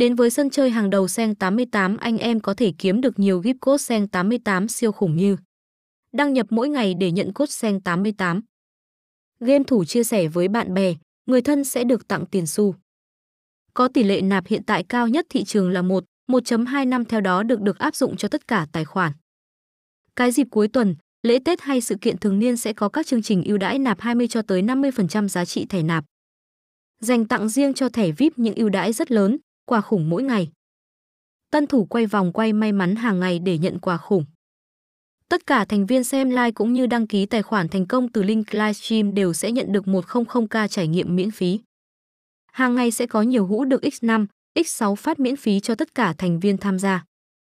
Đến với sân chơi hàng đầu Sen 88 anh em có thể kiếm được nhiều gift code Sen 88 siêu khủng như Đăng nhập mỗi ngày để nhận code Sen 88 Game thủ chia sẻ với bạn bè, người thân sẽ được tặng tiền xu. Có tỷ lệ nạp hiện tại cao nhất thị trường là 1, 1.2 năm theo đó được được áp dụng cho tất cả tài khoản. Cái dịp cuối tuần, lễ Tết hay sự kiện thường niên sẽ có các chương trình ưu đãi nạp 20 cho tới 50% giá trị thẻ nạp. Dành tặng riêng cho thẻ VIP những ưu đãi rất lớn, quà khủng mỗi ngày. Tân thủ quay vòng quay may mắn hàng ngày để nhận quà khủng. Tất cả thành viên xem live cũng như đăng ký tài khoản thành công từ link livestream đều sẽ nhận được 100k trải nghiệm miễn phí. Hàng ngày sẽ có nhiều hũ được X5, X6 phát miễn phí cho tất cả thành viên tham gia.